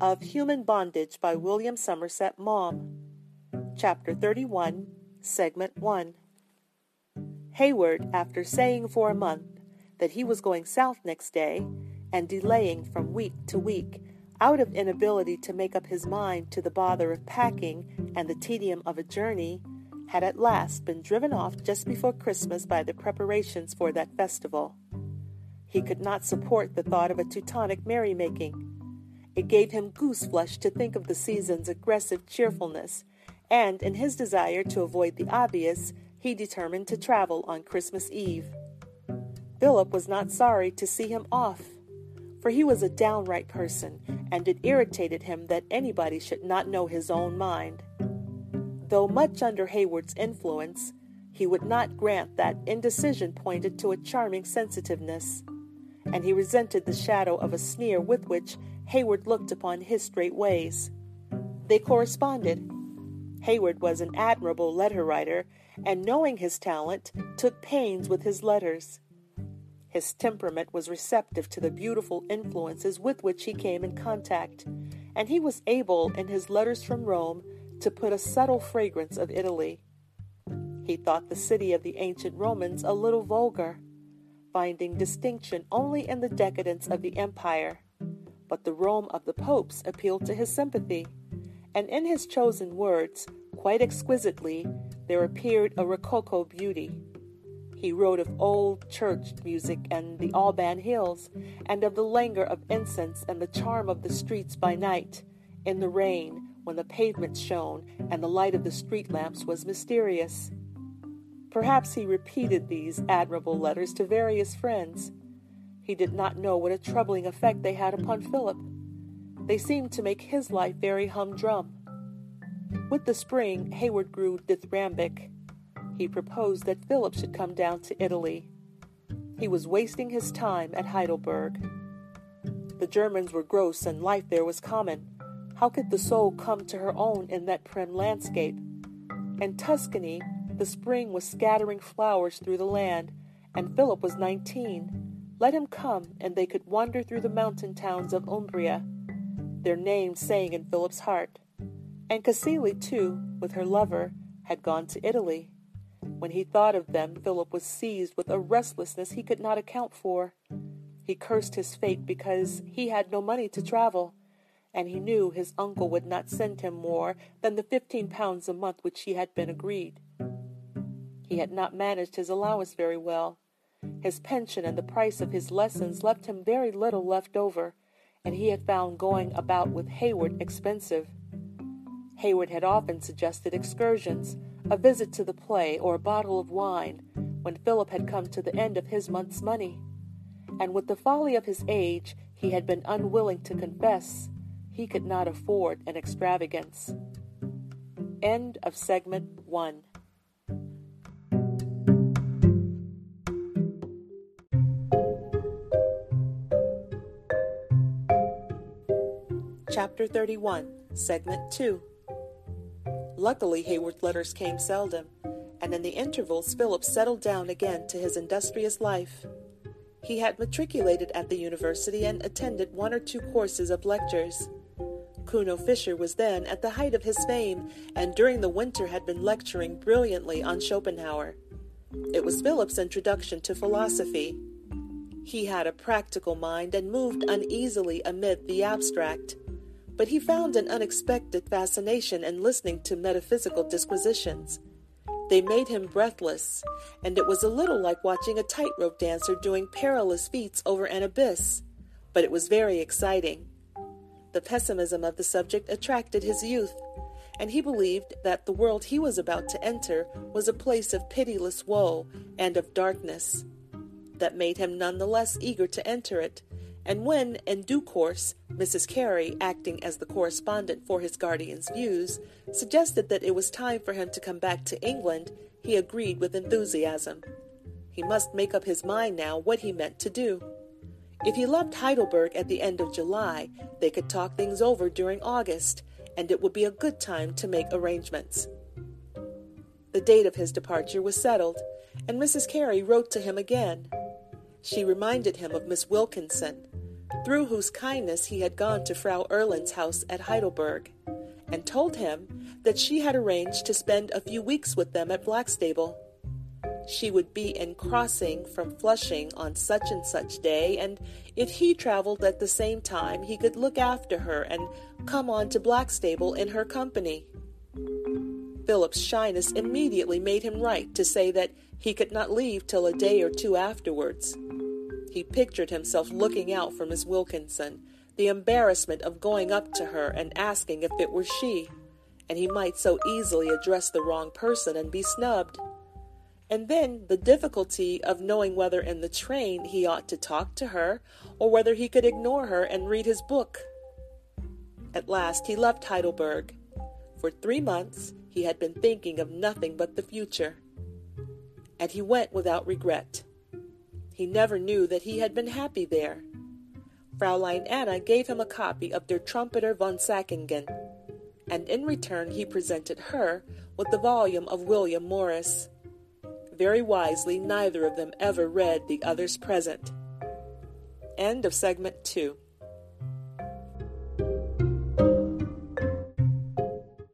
of Human Bondage by William Somerset Maugham. Chapter 31, Segment 1. Hayward, after saying for a month that he was going south next day, and delaying from week to week, out of inability to make up his mind to the bother of packing and the tedium of a journey, had at last been driven off just before Christmas by the preparations for that festival. He could not support the thought of a Teutonic merrymaking. It gave him goose flesh to think of the season's aggressive cheerfulness, and in his desire to avoid the obvious, he determined to travel on Christmas Eve. Philip was not sorry to see him off, for he was a downright person, and it irritated him that anybody should not know his own mind. Though much under Hayward's influence, he would not grant that indecision pointed to a charming sensitiveness, and he resented the shadow of a sneer with which Hayward looked upon his straight ways. They corresponded. Hayward was an admirable letter writer, and knowing his talent, took pains with his letters. His temperament was receptive to the beautiful influences with which he came in contact, and he was able, in his letters from Rome, to put a subtle fragrance of Italy. He thought the city of the ancient Romans a little vulgar, finding distinction only in the decadence of the empire. But the Rome of the popes appealed to his sympathy, and in his chosen words, quite exquisitely, there appeared a rococo beauty. He wrote of old church music and the Alban hills, and of the languor of incense and the charm of the streets by night, in the rain, when the pavements shone and the light of the street lamps was mysterious. Perhaps he repeated these admirable letters to various friends. He did not know what a troubling effect they had upon Philip. They seemed to make his life very humdrum. With the spring, Hayward grew dithyrambic he proposed that Philip should come down to Italy. He was wasting his time at Heidelberg. The Germans were gross and life there was common. How could the soul come to her own in that prim landscape? And Tuscany, the spring was scattering flowers through the land, and Philip was nineteen. Let him come, and they could wander through the mountain towns of Umbria. Their names sang in Philip's heart. And Cacilie, too, with her lover, had gone to Italy. When he thought of them, Philip was seized with a restlessness he could not account for. He cursed his fate because he had no money to travel, and he knew his uncle would not send him more than the fifteen pounds a month which he had been agreed. He had not managed his allowance very well. His pension and the price of his lessons left him very little left over, and he had found going about with Hayward expensive. Hayward had often suggested excursions, a visit to the play, or a bottle of wine, when Philip had come to the end of his month's money. And with the folly of his age, he had been unwilling to confess he could not afford an extravagance. End of segment one. Chapter 31, Segment 2. Luckily, Hayward's letters came seldom, and in the intervals Philip settled down again to his industrious life. He had matriculated at the university and attended one or two courses of lectures. Kuno Fischer was then at the height of his fame, and during the winter had been lecturing brilliantly on Schopenhauer. It was Philip's introduction to philosophy. He had a practical mind and moved uneasily amid the abstract but he found an unexpected fascination in listening to metaphysical disquisitions. They made him breathless, and it was a little like watching a tightrope dancer doing perilous feats over an abyss, but it was very exciting. The pessimism of the subject attracted his youth, and he believed that the world he was about to enter was a place of pitiless woe and of darkness. That made him none the less eager to enter it, and when, in due course, Mrs. Carey, acting as the correspondent for his guardian's views, suggested that it was time for him to come back to England, he agreed with enthusiasm. He must make up his mind now what he meant to do. If he left Heidelberg at the end of July, they could talk things over during August, and it would be a good time to make arrangements. The date of his departure was settled, and Mrs. Carey wrote to him again. She reminded him of Miss Wilkinson, through whose kindness he had gone to Frau Erlin's house at Heidelberg, and told him that she had arranged to spend a few weeks with them at Blackstable. She would be in crossing from Flushing on such and such day, and if he traveled at the same time, he could look after her and come on to Blackstable in her company. Philip's shyness immediately made him write to say that he could not leave till a day or two afterwards. He pictured himself looking out for Miss Wilkinson, the embarrassment of going up to her and asking if it were she, and he might so easily address the wrong person and be snubbed. And then the difficulty of knowing whether in the train he ought to talk to her or whether he could ignore her and read his book. At last he left Heidelberg. For three months he had been thinking of nothing but the future. And he went without regret. He never knew that he had been happy there. Fraulein Anna gave him a copy of Der Trumpeter von Sackingen, and in return he presented her with the volume of William Morris. Very wisely, neither of them ever read the other's present. End of segment two.